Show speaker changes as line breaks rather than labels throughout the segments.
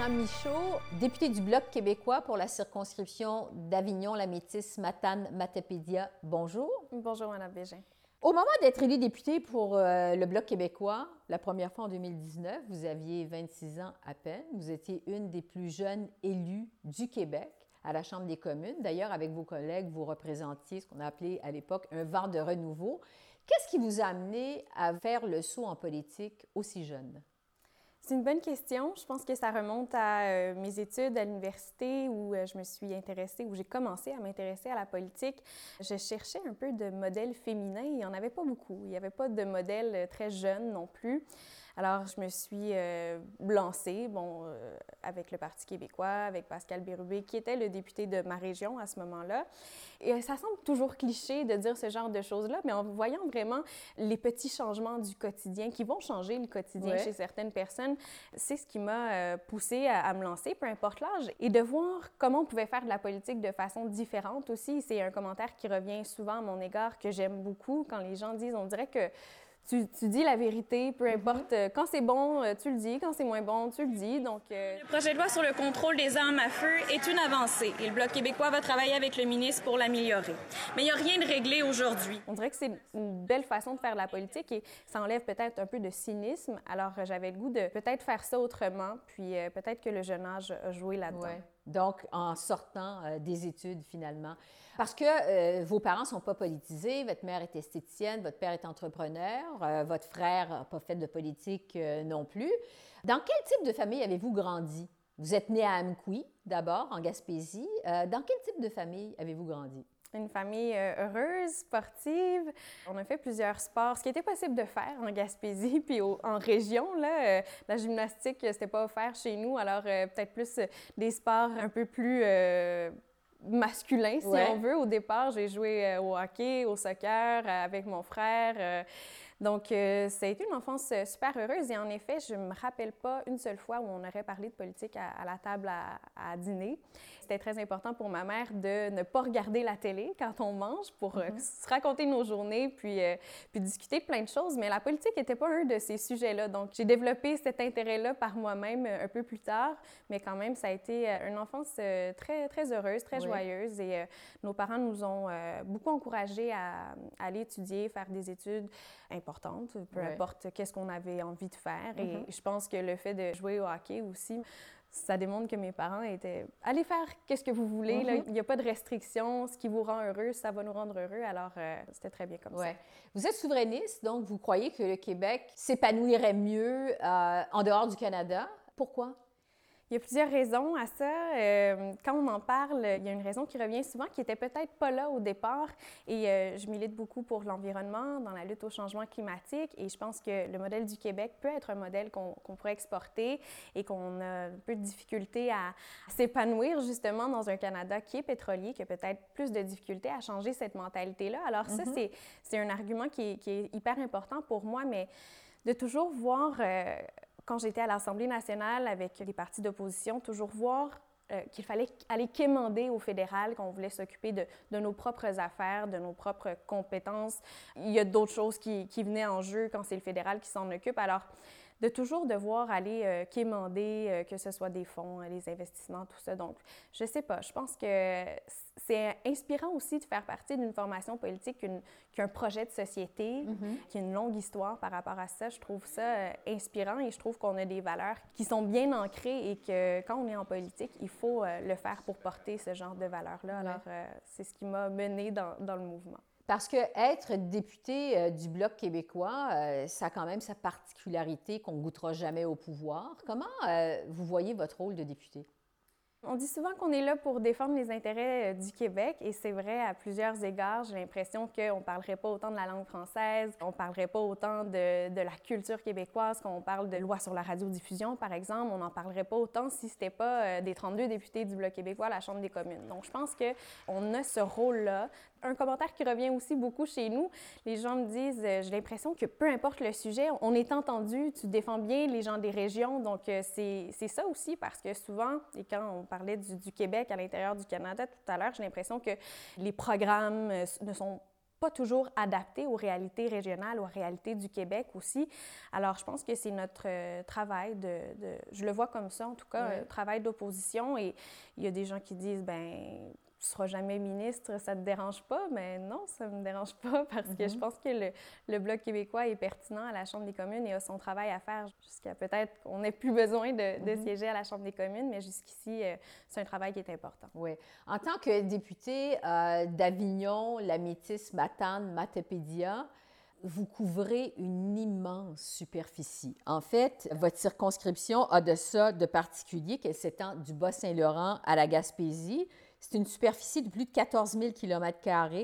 Martina Michaud, députée du Bloc québécois pour la circonscription d'Avignon-la-Métis-Matane-Matapédia. Bonjour.
Bonjour, Mme Bégin.
Au moment d'être élue députée pour euh, le Bloc québécois, la première fois en 2019, vous aviez 26 ans à peine. Vous étiez une des plus jeunes élues du Québec à la Chambre des communes. D'ailleurs, avec vos collègues, vous représentiez ce qu'on a appelé à l'époque un vent de renouveau. Qu'est-ce qui vous a amené à faire le saut en politique aussi jeune?
C'est une bonne question. Je pense que ça remonte à euh, mes études à l'université où euh, je me suis intéressée, où j'ai commencé à m'intéresser à la politique. Je cherchais un peu de modèles féminins. Il n'y en avait pas beaucoup. Il n'y avait pas de modèles euh, très jeunes non plus. Alors, je me suis euh, lancée, bon, euh, avec le Parti québécois, avec Pascal Bérubé, qui était le député de ma région à ce moment-là. Et ça semble toujours cliché de dire ce genre de choses-là, mais en voyant vraiment les petits changements du quotidien qui vont changer le quotidien chez certaines personnes, c'est ce qui m'a euh, poussée à, à, me lancer, peu importe l'âge, et de voir comment on pouvait faire de la politique de façon différente aussi. C'est un commentaire qui revient souvent à mon égard que j'aime beaucoup quand les gens disent, on dirait que tu, dis la vérité, peu mhm. importe. Euh, quand c'est bon, euh, tu le dis. Quand c'est moins bon, tu le dis. Donc,
euh, Le projet de loi sur le contrôle des armes à feu est une avancée et le Bloc québécois va travailler avec le ministre pour l'améliorer. Mais il n'y a rien de réglé aujourd'hui.
On dirait que c'est une belle façon de faire de la politique et ça enlève peut-être un peu de cynisme. Alors, j'avais le goût de peut-être faire ça autrement, puis peut-être que le jeune âge a joué là-dedans.
Donc, en sortant euh, des études finalement. Parce que euh, vos parents ne sont pas politisés, votre mère est esthéticienne, votre père est entrepreneur, euh, votre frère n'a pas fait de politique non plus. Dans quel type de famille avez-vous grandi? Vous êtes né à Amqui, d'abord, en Gaspésie. dans quel type de famille avez-vous grandi?
Une famille euh, heureuse, sportive. On a fait plusieurs sports, ce qui était possible de faire en Gaspésie, puis en région. Là, euh, la gymnastique, c'était pas offert chez nous, alors euh, peut-être plus des sports un peu plus masculins, si on veut. Au départ, j'ai joué au hockey, au soccer avec mon frère. Donc, euh, ça a été une enfance euh, super heureuse et en effet, je ne me rappelle pas une seule fois où on aurait parlé de politique à, la table à, dîner. C'était très important pour ma mère de ne pas regarder la télé quand on mange pour euh, mm-hmm. se raconter nos journées puis, puis discuter plein de choses, mais la politique n'était pas un de ces sujets-là. Donc, j'ai développé cet intérêt-là par moi-même un peu plus tard, mais quand même, ça a été une enfance très, très heureuse, très joyeuse et nos parents nous ont beaucoup encouragés à, à aller étudier, faire des études importantes peu importe qu'est-ce qu'on avait envie de faire. Et mm-hmm. je pense que le fait de jouer au hockey aussi, ça démontre que mes parents étaient allez faire qu'est-ce que vous voulez. Mm-hmm. Il n'y a pas de restriction. Ce qui vous rend heureux, ça va nous rendre heureux. Alors, euh, c'était très bien comme ça.
Vous êtes souverainiste, donc vous croyez que le Québec s'épanouirait mieux euh, en dehors du Canada. Pourquoi?
Il y a plusieurs raisons à ça. Euh, quand on en parle, il y a une raison qui revient souvent qui était peut-être pas là au départ. Et euh, je milite beaucoup pour l'environnement, dans la lutte au changement climatique. Et je pense que le modèle du Québec peut être un modèle qu'on pourrait exporter et qu'on a un peu de difficulté à, s'épanouir justement dans un Canada qui est pétrolier, qui a peut-être plus de difficultés à changer cette mentalité-là. Alors ça, mm-hmm. c'est un argument qui est, qui est, hyper important pour moi, mais de toujours voir... Euh, quand j'étais à l'Assemblée nationale avec les partis d'opposition, toujours voir euh, qu'il fallait aller quémander au fédéral, qu'on voulait s'occuper de, nos propres affaires, de nos propres compétences. Il y a d'autres choses qui, qui venaient en jeu quand c'est le fédéral qui s'en occupe. Alors, de toujours devoir aller euh, quémander, euh, que ce soit des fonds, les investissements, tout ça. Donc, je sais pas, je pense que c'est inspirant aussi de faire partie d'une formation politique qui a un projet de société, mm-hmm. qui a une longue histoire par rapport à ça. Je trouve ça euh, inspirant et je trouve qu'on a des valeurs qui sont bien ancrées et que quand on est en politique, il faut le faire pour porter ce genre de valeurs-là. Alors, c'est ce qui m'a mené dans, dans le mouvement.
Parce que être député euh, du Bloc québécois, euh, ça a quand même sa particularité qu'on ne goûtera jamais au pouvoir. Comment euh, vous voyez votre rôle de député?
On dit souvent qu'on est là pour défendre les intérêts du Québec et c'est vrai à plusieurs égards. J'ai l'impression qu'on ne parlerait pas autant de la langue française, on ne parlerait pas autant de, de la culture québécoise, qu'on parle de loi sur la radiodiffusion, par exemple. On n'en parlerait pas autant si ce n'était pas des 32 députés du Bloc québécois à la Chambre des communes. Donc, je pense qu'on a ce rôle-là. Un commentaire qui revient aussi beaucoup chez nous, les gens me disent, euh, j'ai l'impression que peu importe le sujet, on est entendu, tu défends bien les gens des régions. Donc, c'est ça aussi parce que souvent, et quand on parlait du, Québec à l'intérieur du Canada tout à l'heure, j'ai l'impression que les programmes euh, ne sont pas toujours adapté aux réalités régionales, aux réalités du Québec aussi. Alors, je pense que c'est notre euh, travail de, Je le vois comme ça, en tout cas, un travail d'opposition. Et il y a des gens qui disent, ben tu seras jamais ministre, ça te dérange pas? Mais non, ça me dérange pas parce que je mhm. pense que le, le, Bloc québécois est pertinent à la Chambre des communes et a son travail à faire jusqu'à peut-être qu'on n'ait plus besoin de, de mhm. siéger à la Chambre des communes, mais jusqu'ici, euh, c'est un travail qui est important.
Oui. En tant que député euh, d'Avignon, la métisse Matane, Matapédia, vous couvrez une immense superficie. En fait, votre circonscription a de ça de particulier qu'elle s'étend du Bas-Saint-Laurent à la Gaspésie. C'est une superficie de plus de 14 000 km.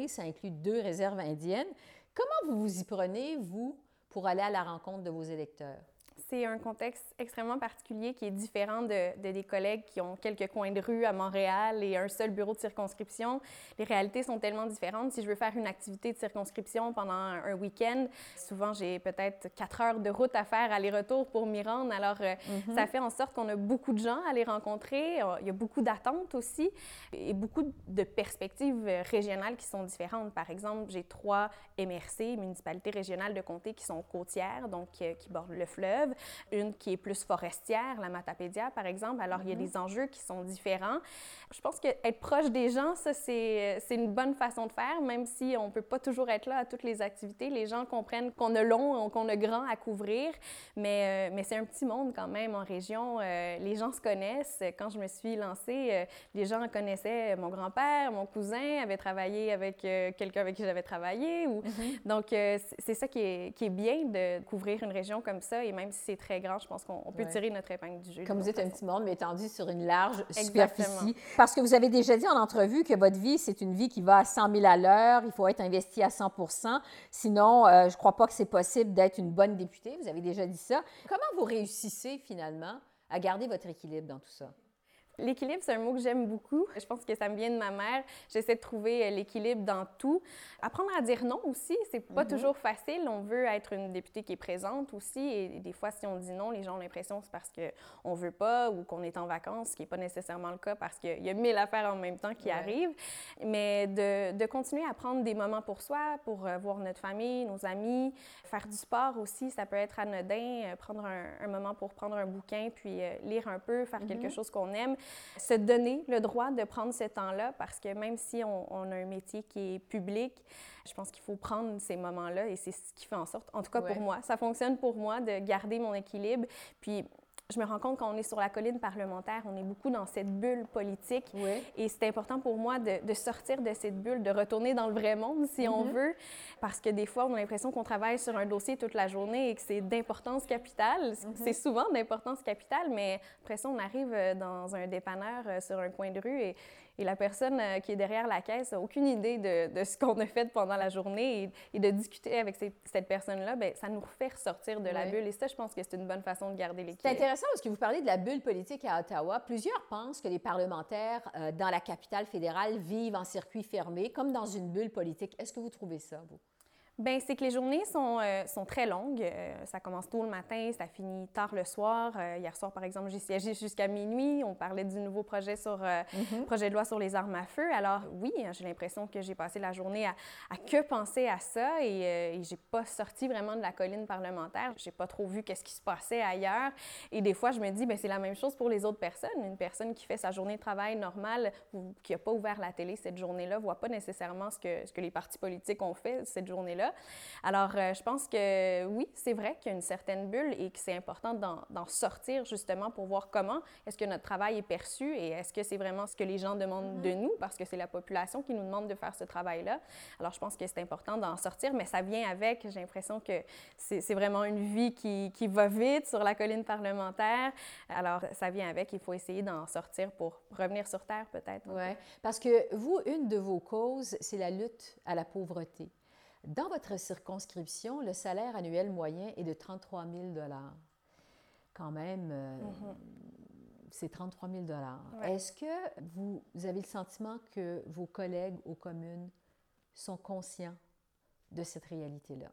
Ça inclut deux réserves indiennes. Comment vous vous y prenez, vous, pour aller à la rencontre de vos électeurs?
C'est un contexte extrêmement particulier qui est différent de, des collègues qui ont quelques coins de rue à Montréal et un seul bureau de circonscription. Les réalités sont tellement différentes. Si je veux faire une activité de circonscription pendant un, week-end, souvent j'ai peut-être quatre heures de route à faire aller-retour pour m'y rendre. Alors, euh, mhm. ça fait en sorte qu'on a beaucoup de gens à les rencontrer. Euh, il y a beaucoup d'attentes aussi et beaucoup de perspectives régionales qui sont différentes. Par exemple, j'ai trois MRC, municipalités régionales de comté, qui sont côtières, donc euh, qui bordent le fleuve une qui est plus forestière, la Matapédia, par exemple. Alors, il y a mhm. des enjeux qui sont différents. Je pense qu'être proche des gens, ça, c'est une bonne façon de faire, même si on ne peut pas toujours être là à toutes les activités. Les gens comprennent qu'on a long, qu'on a grand à couvrir, mais, euh, mais c'est un petit monde quand même en région. Euh, les gens se connaissent. Quand je me suis lancée, euh, les gens connaissaient mon grand-père, mon cousin avait travaillé avec quelqu'un avec qui j'avais travaillé. Ou... Mhm. Donc, c'est ça qui est, qui est bien de couvrir une région comme ça, et même si c'est très grand, je pense qu'on peut tirer notre épingle du jeu.
Comme vous êtes un petit monde, mais étendu sur une large superficie. Parce que vous avez déjà dit en entrevue que votre vie, c'est une vie qui va à 100 000 à l'heure, il faut être investi à 100% Sinon, euh, je ne crois pas que c'est possible d'être une bonne députée. Vous avez déjà dit ça. Comment vous réussissez finalement à garder votre équilibre dans tout ça?
L'équilibre, c'est un mot que j'aime beaucoup. Je pense que ça me vient de ma mère. J'essaie de trouver euh, l'équilibre dans tout. Apprendre à dire non aussi, c'est pas mhm. toujours facile. On veut être une députée qui est présente aussi. Et des fois, si on dit non, les gens ont l'impression que c'est parce qu'on veut pas ou qu'on est en vacances, ce qui n'est pas nécessairement le cas parce qu'il y a mille affaires en même temps qui arrivent. Mais de, de, continuer à prendre des moments pour soi, pour euh, voir notre famille, nos amis, faire du sport aussi, ça peut être anodin. Euh, prendre un, moment pour prendre un bouquin puis lire un peu, faire quelque mhm. chose qu'on aime se donner le droit de prendre ce temps-là parce que même si on, on, a un métier qui est public, je pense qu'il faut prendre ces moments-là et c'est ce qui fait en sorte, en tout cas pour moi, ça fonctionne pour moi de garder mon équilibre. Puis je me rends compte quand on est sur la colline parlementaire, on est beaucoup dans cette bulle politique. Et c'est important pour moi de, sortir de cette bulle, de retourner dans le vrai monde, si on mm-hmm. veut, parce que des fois, on a l'impression qu'on travaille sur un dossier toute la journée et que c'est d'importance capitale. Mm-hmm. C'est souvent d'importance capitale, mais après ça, on arrive euh, dans un dépanneur euh, sur un coin de rue et et la personne euh, qui est derrière la caisse n'a aucune idée de, ce qu'on a fait pendant la journée et, de discuter avec cette personne-là, bien, ça nous refait ressortir de la bulle. Et ça, je pense que c'est une bonne façon de garder l'équilibre.
C'est intéressant parce que vous parlez de la bulle politique à Ottawa. Plusieurs pensent que les parlementaires euh, dans la capitale fédérale vivent en circuit fermé, comme dans une bulle politique. Est-ce que vous trouvez ça, vous?
Bien, c'est que les journées sont, euh, sont très longues. Euh, ça commence tôt le matin, ça finit tard le soir. Euh, hier soir, par exemple, j'ai siégé jusqu'à minuit. On parlait du nouveau projet sur mhm. projet de loi sur les armes à feu. Alors oui, j'ai l'impression que j'ai passé la journée à, à, que penser à ça et, et j'ai pas sorti vraiment de la colline parlementaire. J'ai pas trop vu qu'est-ce qui se passait ailleurs. Et des fois, je me dis, ben c'est la même chose pour les autres personnes. Une personne qui fait sa journée de travail normale qui a pas ouvert la télé cette journée-là voit pas nécessairement ce que, ce que les partis politiques ont fait cette journée-là. Alors, euh, je pense que oui, c'est vrai qu'il y a une certaine bulle et que c'est important d'en sortir justement pour voir comment est-ce que notre travail est perçu et est-ce que c'est vraiment ce que les gens demandent de mm-hmm. nous parce que c'est la population qui nous demande de faire ce travail-là. Alors, je pense que c'est important d'en sortir, mais ça vient avec, j'ai l'impression que c'est vraiment une vie qui, qui, va vite sur la colline parlementaire. Alors, ça vient avec, il faut essayer d'en sortir pour revenir sur Terre peut-être.
Oui, parce que vous, une de vos causes, c'est la lutte à la pauvreté. Dans votre circonscription, le salaire annuel moyen est de 33 000 Quand même, euh, mm-hmm. c'est 33 000 Est-ce que vous, avez le sentiment que vos collègues aux communes sont conscients de cette réalité-là?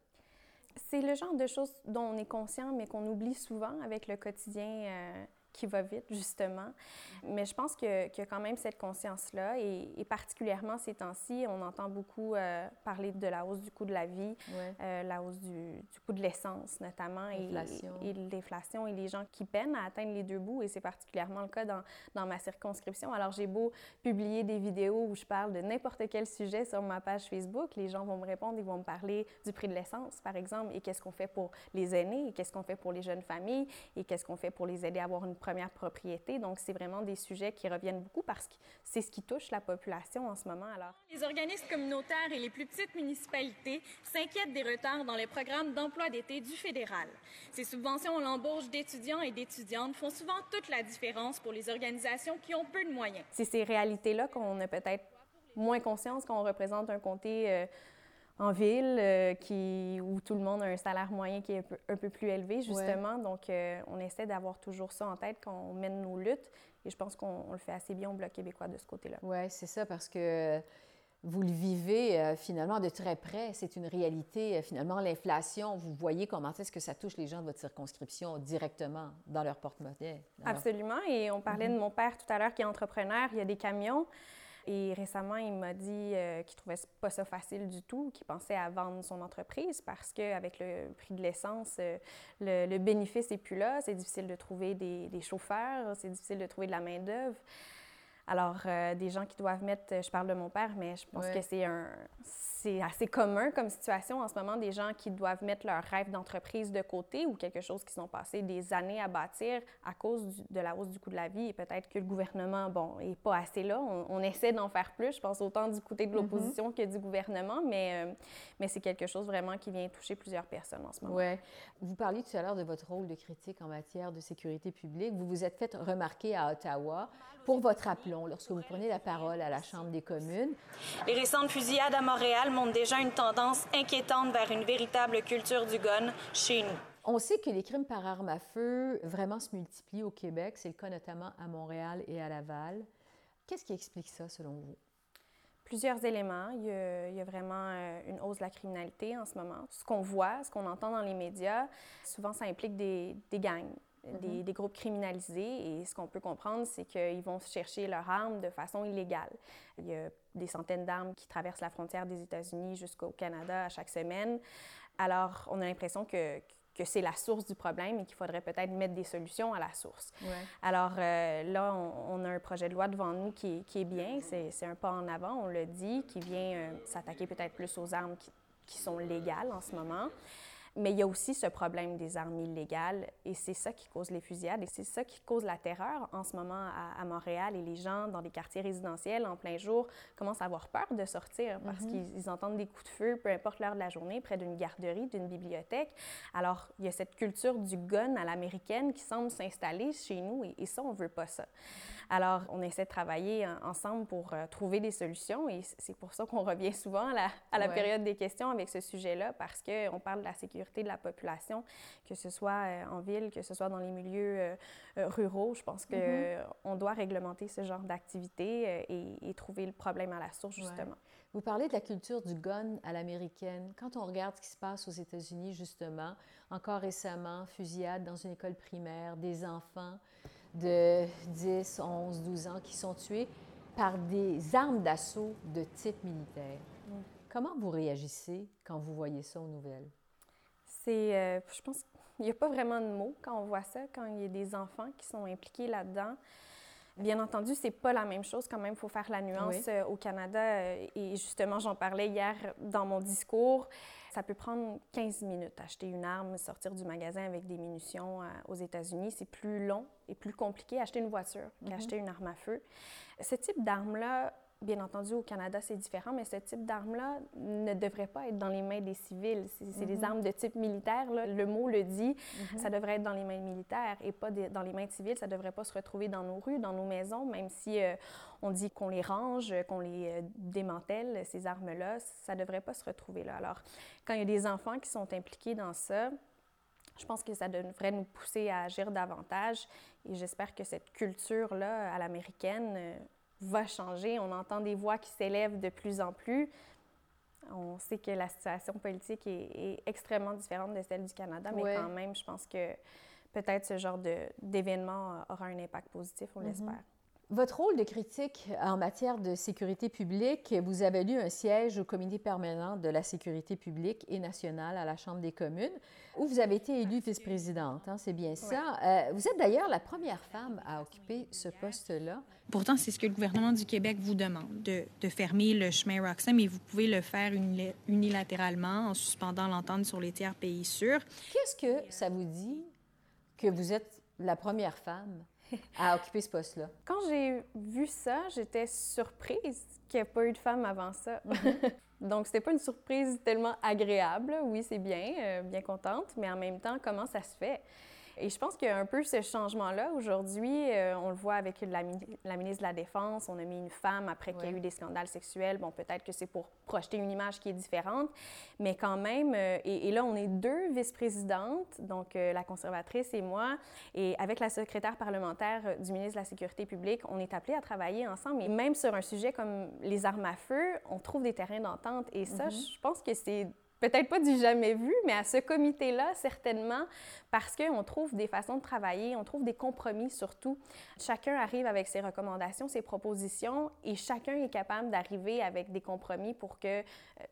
C'est le genre de choses dont on est conscient, mais qu'on oublie souvent avec le quotidien. Euh, qui va vite, justement. Mais je pense qu'il y a quand même cette conscience-là. Et, particulièrement ces temps-ci, on entend beaucoup euh, parler de la hausse du coût de la vie, euh, la hausse du, coût de l'essence, notamment, et, et l'inflation et les gens qui peinent à atteindre les deux bouts. Et c'est particulièrement le cas dans, dans ma circonscription. Alors, j'ai beau publier des vidéos où je parle de n'importe quel sujet sur ma page Facebook, les gens vont me répondre, ils vont me parler du prix de l'essence, par exemple, et qu'est-ce qu'on fait pour les aînés, et qu'est-ce qu'on fait pour les jeunes familles, et qu'est-ce qu'on fait pour les aider à avoir une première propriété. Donc, c'est vraiment des sujets qui reviennent beaucoup parce que c'est ce qui touche la population en ce moment. Alors,
les organismes communautaires et les plus petites municipalités s'inquiètent des retards dans les programmes d'emploi d'été du fédéral. Ces subventions à l'embauche d'étudiants et d'étudiantes font souvent toute la différence pour les organisations qui ont peu de moyens.
C'est ces réalités-là qu'on a peut-être moins conscience quand on représente un comté euh, en ville, euh, qui, où tout le monde a un salaire moyen qui est un peu, plus élevé, justement. Donc, euh, on essaie d'avoir toujours ça en tête quand on mène nos luttes. Et je pense qu'on le fait assez bien au Bloc québécois de ce côté-là.
Oui, c'est ça, parce que vous le vivez euh, finalement de très près. C'est une réalité. finalement, l'inflation, vous voyez comment est-ce que ça touche les gens de votre circonscription directement dans leur porte-monnaie.
Absolument. Et on parlait de mhm. mon père tout à l'heure qui est entrepreneur. Il y a des camions. Et récemment, il m'a dit euh, qu'il trouvait pas ça facile du tout, qu'il pensait à vendre son entreprise parce qu'avec le prix de l'essence, euh, le, bénéfice n'est plus là. C'est difficile de trouver des, des chauffeurs, c'est difficile de trouver de la main-d'œuvre. Alors, euh, des gens qui doivent mettre, je parle de mon père, mais je pense que c'est un, c'est assez commun comme situation en ce moment, des gens qui doivent mettre leur rêve d'entreprise de côté ou quelque chose qui sont passés des années à bâtir à cause de la hausse du coût de la vie. Et peut-être que le gouvernement, bon, n'est pas assez là. On, essaie d'en faire plus, je pense autant du côté de mm-hmm. l'opposition que du gouvernement, mais, euh, mais c'est quelque chose vraiment qui vient toucher plusieurs personnes en ce moment.
Oui. Vous parliez tout à l'heure de votre rôle de critique en matière de sécurité publique. Vous vous êtes fait remarquer à Ottawa pour votre aplomb lorsque vous prenez la parole à la Chambre des communes.
Les récentes fusillades à Montréal montrent déjà une tendance inquiétante vers une véritable culture du gun chez nous.
On sait que les crimes par arme à feu vraiment se multiplient au Québec. C'est le cas notamment à Montréal et à Laval. Qu'est-ce qui explique ça selon vous?
Plusieurs éléments. Il y, a, vraiment euh, une hausse de la criminalité en ce moment. Ce qu'on voit, ce qu'on entend dans les médias, souvent ça implique des, des gangs, Mhm. des, groupes criminalisés. Et ce qu'on peut comprendre, c'est qu'ils vont chercher leurs armes de façon illégale. Il y a des centaines d'armes qui traversent la frontière des États-Unis jusqu'au Canada à chaque semaine. Alors, on a l'impression que, que c'est la source du problème et qu'il faudrait peut-être mettre des solutions à la source. Alors euh, là, on, a un projet de loi devant nous qui, qui est bien, c'est un pas en avant, on le dit, qui vient euh, s'attaquer peut-être plus aux armes qui, qui, sont légales en ce moment. Mais il y a aussi ce problème des armes illégales et c'est ça qui cause les fusillades et c'est ça qui cause la terreur en ce moment à, Montréal et les gens dans des quartiers résidentiels en plein jour commencent à avoir peur de sortir parce mhm. qu'ils entendent des coups de feu, peu importe l'heure de la journée, près d'une garderie, d'une bibliothèque. Alors, il y a cette culture du gun à l'américaine qui semble s'installer chez nous et, et ça, on veut pas ça. Alors, on essaie de travailler ensemble pour euh, trouver des solutions et c'est pour ça qu'on revient souvent à la, période des questions avec ce sujet-là parce qu'on parle de la sécurité de la population, que ce soit euh, en ville, que ce soit dans les milieux euh, ruraux. Je pense qu'on mm-hmm. doit réglementer ce genre d'activité et, trouver le problème à la source, justement.
Vous parlez de la culture du gun à l'américaine. Quand on regarde ce qui se passe aux États-Unis, justement, encore récemment, fusillade dans une école primaire, des enfants de 10, 11, 12 ans qui sont tués par des armes d'assaut de type militaire. Mm. Comment vous réagissez quand vous voyez ça aux nouvelles?
C'est, euh, je pense qu'il n'y a pas vraiment de mots quand on voit ça, quand il y a des enfants qui sont impliqués là-dedans. Bien entendu, c'est pas la même chose quand même. Il faut faire la nuance euh, au Canada. Euh, et justement, j'en parlais hier dans mon discours. Ça peut prendre 15 minutes acheter une arme, sortir du magasin avec des munitions aux États-Unis. C'est plus long et plus compliqué acheter une voiture qu'acheter mhm. une arme à feu. Ce type d'arme-là, Bien entendu, au Canada, c'est différent, mais ce type d'arme-là ne devrait pas être dans les mains des civils. C'est des mhm. armes de type militaire. Le mot le dit, mhm. ça devrait être dans les mains militaires et pas dans les mains civiles. Ça ne devrait pas se retrouver dans nos rues, dans nos maisons, même si euh, on dit qu'on les range, qu'on les euh, démantèle, ces armes-là. Ça ne devrait pas se retrouver là. Alors, quand il y a des enfants qui sont impliqués dans ça, je pense que ça devrait nous pousser à agir davantage et j'espère que cette culture-là à l'américaine euh, va changer. On entend des voix qui s'élèvent de plus en plus. On sait que la situation politique est, extrêmement différente de celle du Canada, mais quand même, je pense que peut-être ce genre d'événement aura un impact positif, on l'espère.
Votre rôle de critique en matière de sécurité publique, vous avez eu un siège au comité permanent de la sécurité publique et nationale à la Chambre des communes, où vous avez été élue vice-présidente, hein, c'est bien ça. Euh, vous êtes d'ailleurs la première femme à occuper ce poste-là.
Pourtant, c'est ce que le gouvernement du Québec vous demande, de, de fermer le chemin Roxham, mais vous pouvez le faire unilatéralement en suspendant l'entente sur les tiers pays sûrs.
Qu'est-ce que ça vous dit que vous êtes la première femme à occuper ce poste-là?
Quand j'ai vu ça, j'étais surprise qu'il n'y ait pas eu de femme avant ça. Mm-hmm. Donc, c'était pas une surprise tellement agréable. Oui, c'est bien, euh, bien contente, mais en même temps, comment ça se fait? Et je pense qu'il y a un peu ce changement-là. Aujourd'hui, euh, on le voit avec la, la, ministre de la Défense, on a mis une femme après qu'il y a eu des scandales sexuels. Bon, peut-être que c'est pour projeter une image qui est différente, mais quand même, euh, et, là, on est deux vice-présidentes, donc euh, la conservatrice et moi, et avec la secrétaire parlementaire du ministre de la Sécurité publique, on est appelés à travailler ensemble. Et même sur un sujet comme les armes à feu, on trouve des terrains d'entente. Et ça, mm-hmm. je pense que c'est peut-être pas du jamais vu, mais à ce comité-là, certainement, parce qu'on trouve des façons de travailler, on trouve des compromis surtout. Chacun arrive avec ses recommandations, ses propositions, et chacun est capable d'arriver avec des compromis pour que euh,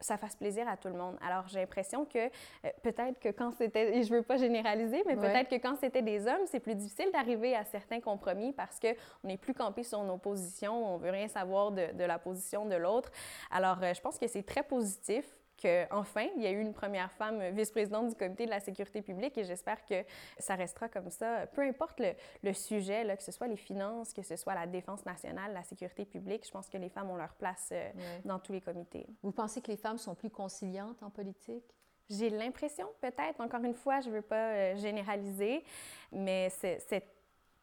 ça fasse plaisir à tout le monde. Alors, j'ai l'impression que euh, peut-être que quand c'était, et je veux pas généraliser, mais peut-être que quand c'était des hommes, c'est plus difficile d'arriver à certains compromis parce qu'on n'est plus campé sur nos positions, on veut rien savoir de, de la position de l'autre. Alors, euh, je pense que c'est très positif enfin, il y a eu une première femme vice-présidente du comité de la sécurité publique et j'espère que ça restera comme ça. Peu importe le, sujet, là, que ce soit les finances, que ce soit la défense nationale, la sécurité publique, je pense que les femmes ont leur place euh, dans tous les comités.
Vous pensez que les femmes sont plus conciliantes en politique?
J'ai l'impression, peut-être. Encore une fois, je ne veux pas euh, généraliser, mais c'est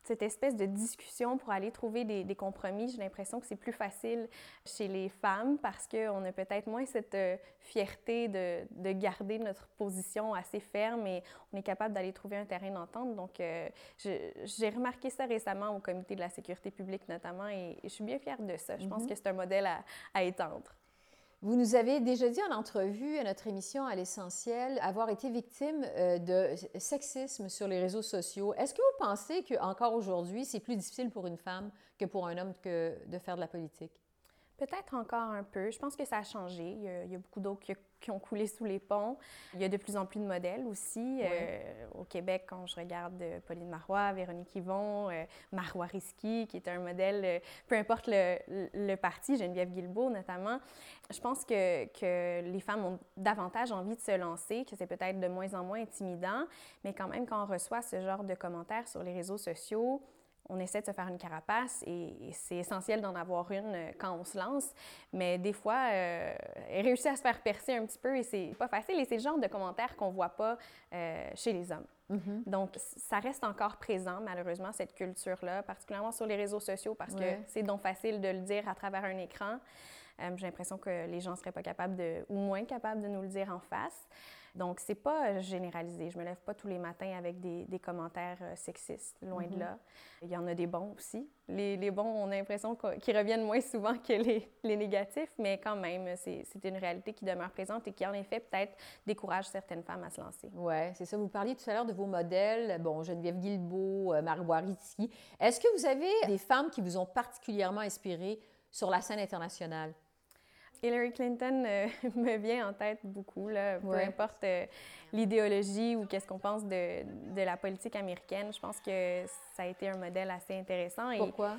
cette espèce de discussion pour aller trouver des, compromis, j'ai l'impression que c'est plus facile chez les femmes parce qu'on a peut-être moins cette euh, fierté de, de, garder notre position assez ferme et on est capable d'aller trouver un terrain d'entente. Donc, euh, j'ai remarqué ça récemment au comité de la sécurité publique notamment et, je suis bien fière de ça. Je pense mm-hmm. que c'est un modèle à, à étendre.
Vous nous avez déjà dit en entrevue à notre émission à l'essentiel avoir été victime euh, de sexisme sur les réseaux sociaux. Est-ce que vous pensez qu'encore aujourd'hui, c'est plus difficile pour une femme que pour un homme de faire de la politique?
Peut-être encore un peu. Je pense que ça a changé. Il y a, beaucoup d'eau qui, qui, ont coulé sous les ponts. Il y a de plus en plus de modèles aussi. Euh, au Québec, quand je regarde euh, Pauline Marois, Véronique Yvon, euh, Marois Risky, qui est un modèle, peu importe le, le, parti, Geneviève Guilbeault notamment, je pense que, que, les femmes ont davantage envie de se lancer, que c'est peut-être de moins en moins intimidant, mais quand même, quand on reçoit ce genre de commentaires sur les réseaux sociaux, on essaie de se faire une carapace et, c'est essentiel d'en avoir une euh, quand on se lance. Mais des fois, euh, elle réussit à se faire percer un petit peu et c'est pas facile. Et c'est le genre de commentaires qu'on voit pas euh, chez les hommes. Mm-hmm. Donc, ça reste encore présent, malheureusement, cette culture-là, particulièrement sur les réseaux sociaux, parce que c'est donc facile de le dire à travers un écran. J'ai l'impression que les gens seraient pas capables de, ou moins capables de nous le dire en face. Donc, c'est pas euh, généralisé. Je me lève pas tous les matins avec des, commentaires euh, sexistes, loin de mhm. là. Il y en a des bons aussi. Les, bons, on a l'impression qu'ils reviennent moins souvent que les, négatifs, mais quand même, c'est une réalité qui demeure présente et qui, en effet, peut-être décourage certaines femmes à se lancer.
Oui, c'est ça. Vous parliez tout à l'heure de vos modèles, bon, Geneviève Guilbeault, euh, Marois Est-ce que vous avez des femmes qui vous ont particulièrement inspiré sur la scène internationale?
Hillary Clinton euh, me vient en tête beaucoup, là, peu importe euh, l'idéologie ou qu'est-ce qu'on pense de, de, la politique américaine. Je pense que ça a été un modèle assez intéressant.
Pourquoi?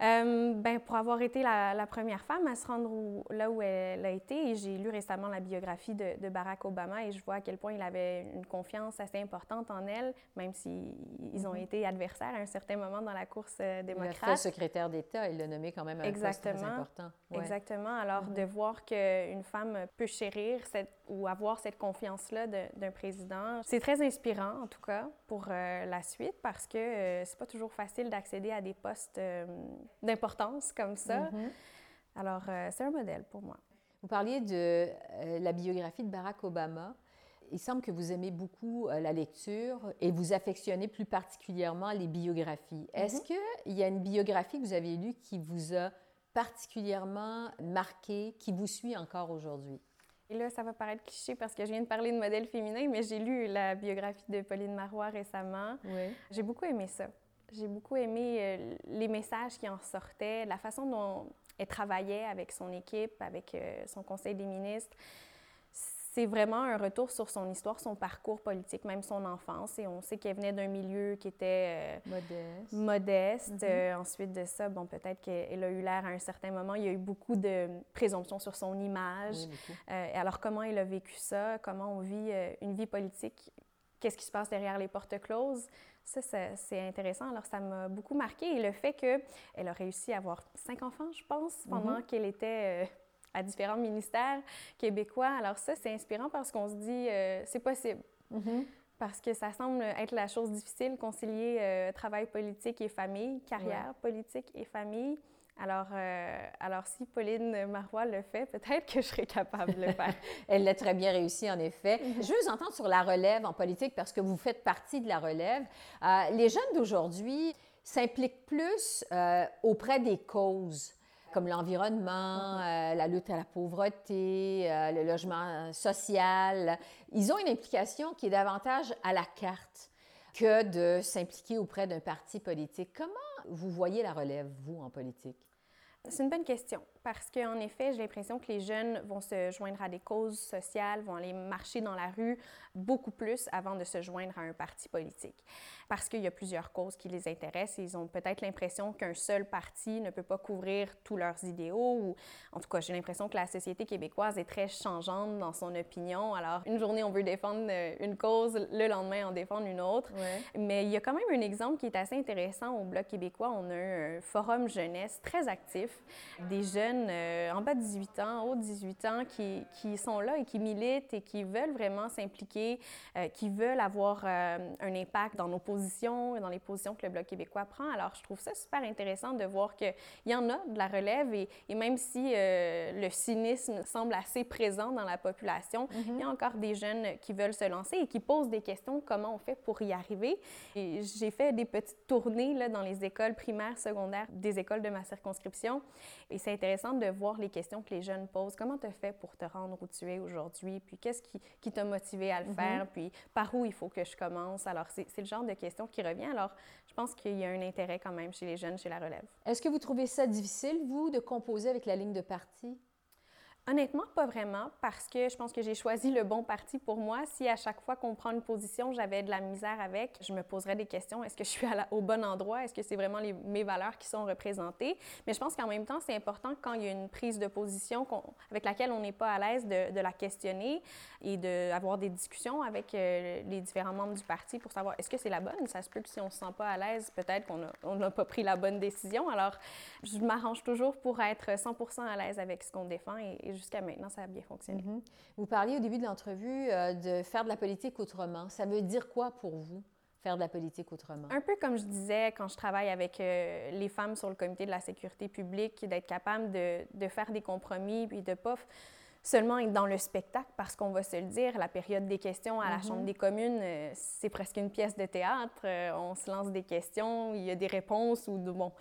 Euh, ben, pour avoir été la, première femme à se rendre là où elle a été, et j'ai lu récemment la biographie de, Barack Obama et je vois à quel point il avait une confiance assez importante en elle, même s'ils ils ont mm-hmm. été adversaires à un certain moment dans la course euh, démocrate.
Il a fait secrétaire d'État, il l'a nommé quand même un Exactement. poste très important.
Exactement. Alors, mm-hmm. de voir qu'une femme peut chérir cette, ou avoir cette confiance-là d'un président, c'est très inspirant, en tout cas, pour euh, la suite, parce que c'est pas toujours facile d'accéder à des postes d'importance comme ça. Mm-hmm. Alors, euh, c'est un modèle pour moi.
Vous parliez de euh, la biographie de Barack Obama. Il semble que vous aimez beaucoup euh, la lecture et vous affectionnez plus particulièrement les biographies. Mm-hmm. Est-ce qu'il y a une biographie que vous avez lue qui vous a particulièrement marqué, qui vous suit encore aujourd'hui?
Et là, ça va paraître cliché parce que je viens de parler de modèle féminin, mais j'ai lu la biographie de Pauline Marois récemment.
Oui.
J'ai beaucoup aimé ça. J'ai beaucoup aimé euh, les messages qui en sortaient, la façon dont elle travaillait avec son équipe, avec euh, son conseil des ministres c'est vraiment un retour sur son histoire, son parcours politique, même son enfance. Et on sait qu'elle venait d'un milieu qui était
euh, modeste.
modeste. Mm-hmm. Euh, ensuite de ça, bon, peut-être qu'elle a eu l'air à un certain moment. Il y a eu beaucoup de présomptions sur son image. Euh, alors, comment elle a vécu ça? Comment on vit une vie politique? Qu'est-ce qui se passe derrière les portes closes? Ça, c'est intéressant. Alors, ça m'a beaucoup marqué. Et le fait qu'elle a réussi à avoir cinq enfants, je pense, pendant mm-hmm. qu'elle était à différents ministères québécois. Alors ça, c'est inspirant parce qu'on se dit, euh, c'est possible. Mm-hmm. Parce que ça semble être la chose difficile, concilier euh, travail politique et famille, carrière politique et famille. Alors, euh, alors, si Pauline Marois le fait, peut-être que je serais capable de le faire.
Elle l'a très bien réussi, en effet. Mm-hmm. Je veux vous entendre sur la relève en politique parce que vous faites partie de la relève. les jeunes d'aujourd'hui s'impliquent plus auprès des causes comme l'environnement, euh, la lutte à la pauvreté, euh, le logement social. Ils ont une implication qui est davantage à la carte que de s'impliquer auprès d'un parti politique. Comment vous voyez la relève, vous, en politique?
C'est une bonne question parce qu'en effet, j'ai l'impression que les jeunes vont se joindre à des causes sociales, vont aller marcher dans la rue beaucoup plus avant de se joindre à un parti politique parce qu'il y a plusieurs causes qui les intéressent et ils ont peut-être l'impression qu'un seul parti ne peut pas couvrir tous leurs idéaux ou en tout cas, j'ai l'impression que la société québécoise est très changeante dans son opinion. Alors, une journée, on veut défendre euh, une cause, le lendemain, on défend une autre. Mais il y a quand même un exemple qui est assez intéressant au Bloc québécois. On a un forum jeunesse très actif, des jeunes euh, en bas de 18 ans, haut de 18 ans qui, qui, sont là et qui militent et qui veulent vraiment s'impliquer, euh, qui veulent avoir un impact dans nos positions dans les positions que le Bloc québécois prend. Alors, je trouve ça super intéressant de voir qu'il y en a de la relève et, même si euh, le cynisme semble assez présent dans la population, il y a mhm. encore des jeunes qui veulent se lancer et qui posent des questions comment on fait pour y arriver. J'ai fait des petites tournées là, dans les écoles primaires, secondaires, des écoles de ma circonscription et c'est intéressant de voir les questions que les jeunes posent. Comment tu fait pour te rendre où tu es aujourd'hui? Puis qu'est-ce qui, qui t'a motivé à le mhm. faire? Puis par où il faut que je commence? Alors, c'est le genre de questions qui revient. Alors, je pense qu'il y a un intérêt quand même chez les jeunes, chez la relève.
Est-ce que vous trouvez ça difficile, vous, de composer avec la ligne de parti?
Honnêtement, pas vraiment, parce que je pense que j'ai choisi le bon parti pour moi. Si à chaque fois qu'on prend une position, j'avais de la misère avec, je me poserais des questions. Est-ce que je suis au bon endroit? Est-ce que c'est vraiment mes valeurs qui sont représentées? Mais je pense qu'en même temps, c'est important quand il y a une prise de position avec laquelle on n'est pas à l'aise de, la questionner et d'avoir des discussions avec euh, les différents membres du parti pour savoir est-ce que c'est la bonne? Ça se peut que si on ne se sent pas à l'aise, peut-être qu'on n'a pas pris la bonne décision. Alors, je m'arrange toujours pour être 100 à l'aise avec ce qu'on défend jusqu'à maintenant, ça a bien fonctionné.
Mhm. Vous parliez au début de l'entrevue euh, de faire de la politique autrement. Ça veut dire quoi pour vous? faire de la politique autrement?
Un peu comme je disais quand je travaille avec euh, les femmes sur le comité de la sécurité publique, d'être capable de, de, faire des compromis puis de pas seulement être dans le spectacle, parce qu'on va se le dire, la période des questions à la Chambre mhm. des communes, euh, c'est presque une pièce de théâtre. Euh, on se lance des questions, il y a des réponses ou de, bon,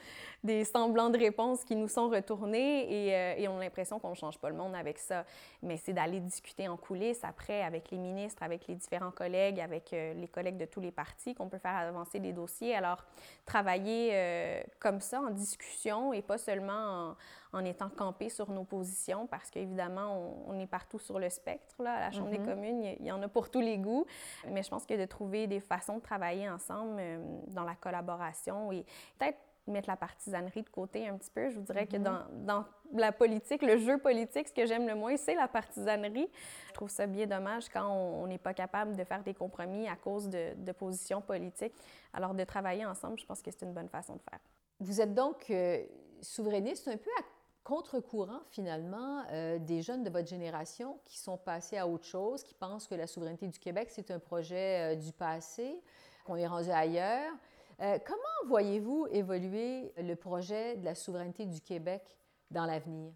des semblants de réponses qui nous sont retournés et, euh, et on a l'impression qu'on ne change pas le monde avec ça. Mais c'est d'aller discuter en coulisses après avec les ministres, avec les différents collègues, avec les collègues de tous les partis, qu'on peut faire avancer des dossiers. Alors, travailler comme ça en discussion et pas seulement en en étant campé sur nos positions parce qu'évidemment, on, est partout sur le spectre. Là. À la Chambre des mm-hmm. communes, il y, en a pour tous les goûts. Mais je pense que de trouver des façons de travailler ensemble euh, dans la collaboration et peut-être mettre la partisanerie de côté un petit peu. Je vous dirais que mm-hmm. dans, dans, la politique, le jeu politique, ce que j'aime le moins, c'est la partisanerie. Je trouve ça bien dommage quand on n'est pas capable de faire des compromis à cause de, de, positions politiques. Alors, de travailler ensemble, je pense que c'est une bonne façon de faire.
Vous êtes donc euh, souverainiste un peu à contre-courant finalement euh, des jeunes de votre génération qui sont passés à autre chose, qui pensent que la souveraineté du Québec, c'est un projet euh, du passé, qu'on est rendu ailleurs. Euh, comment voyez-vous évoluer le projet de la souveraineté du Québec dans l'avenir?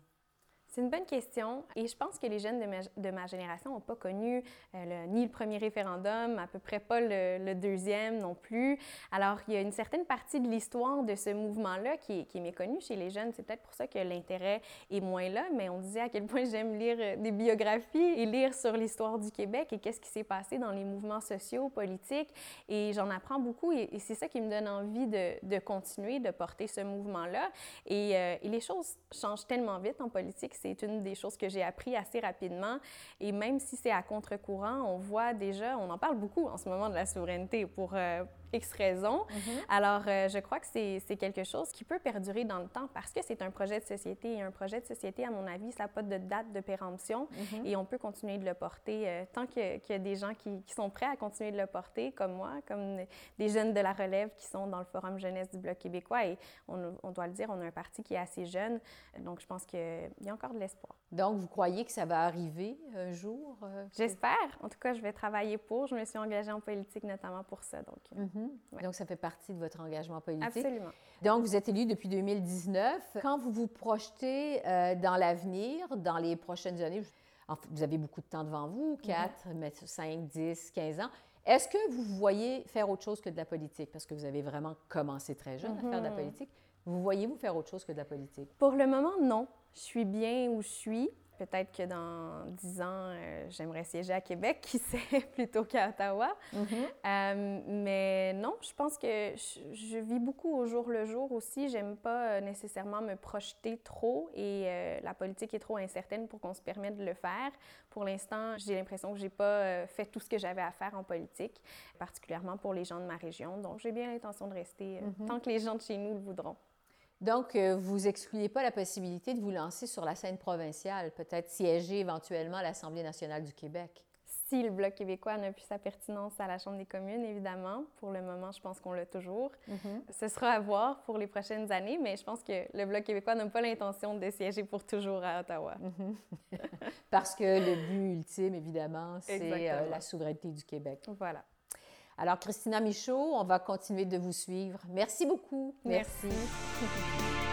C'est une bonne question et je pense que les jeunes de ma, génération n'ont pas connu euh, ni le premier référendum, à peu près pas le, deuxième non plus. Alors, il y a une certaine partie de l'histoire de ce mouvement-là qui, est méconnue chez les jeunes. C'est peut-être pour ça que l'intérêt est moins là, mais on disait à quel point j'aime lire euh, des biographies et lire sur l'histoire du Québec et qu'est-ce qui s'est passé dans les mouvements sociaux, politiques. Et j'en apprends beaucoup et, c'est ça qui me donne envie de, continuer, de porter ce mouvement-là. Euh, et les choses changent tellement vite en politique c'est une des choses que j'ai appris assez rapidement. Et même si c'est à contre-courant, on voit déjà, on en parle beaucoup en ce moment de la souveraineté pour, euh, X raisons. Mhm. Alors, euh, je crois que c'est quelque chose qui peut perdurer dans le temps parce que c'est un projet de société. Et un projet de société, à mon avis, ça n'a pas de date de péremption mhm. et on peut continuer de le porter euh, tant qu'il y a des gens qui, qui, sont prêts à continuer de le porter, comme moi, comme des jeunes de la relève qui sont dans le Forum jeunesse du Bloc québécois. Et on, on doit le dire, on a un parti qui est assez jeune. Donc, je pense qu'il y a encore de l'espoir.
Donc, vous croyez que ça va arriver un jour?
Euh, J'espère. En tout cas, je vais travailler pour. Je me suis engagée en politique notamment pour ça. Donc,
mhm. Mhm. Donc, ça fait partie de votre engagement politique.
Absolument.
Donc, vous êtes élu depuis 2019. Quand vous vous projetez euh, dans l'avenir, dans les prochaines années, vous avez beaucoup de temps devant vous, 4, 5, 10, 15 ans. Est-ce que vous voyez faire autre chose que de la politique? Parce que vous avez vraiment commencé très jeune à faire de la mhm. politique. Vous voyez-vous faire autre chose que de la politique?
Pour le moment, non. Je suis bien où je suis. Peut-être que dans dix ans, euh, j'aimerais siéger à Québec, qui sait, plutôt qu'à Ottawa. Mm-hmm. Euh, mais non, je pense que je, vis beaucoup au jour le jour aussi. J'aime pas euh, nécessairement me projeter trop et la politique est trop incertaine pour qu'on se permette de le faire. Pour l'instant, j'ai l'impression que j'ai pas fait tout ce que j'avais à faire en politique, particulièrement pour les gens de ma région. Donc, j'ai bien l'intention de rester mm-hmm. tant que les gens de chez nous le voudront.
Donc, euh, vous excluez pas la possibilité de vous lancer sur la scène provinciale, peut-être siéger éventuellement à l'Assemblée nationale du Québec.
Si le Bloc québécois n'a plus sa pertinence à la Chambre des communes, évidemment. Pour le moment, je pense qu'on l'a toujours. Mm-hmm. Ce sera à voir pour les prochaines années, mais je pense que le Bloc québécois n'a pas l'intention de siéger pour toujours à Ottawa.
Mm-hmm. Parce que le but ultime, évidemment, c'est euh, la souveraineté du Québec.
Voilà.
Alors, Christina Michaud, on va continuer de vous suivre. Merci beaucoup.
Merci.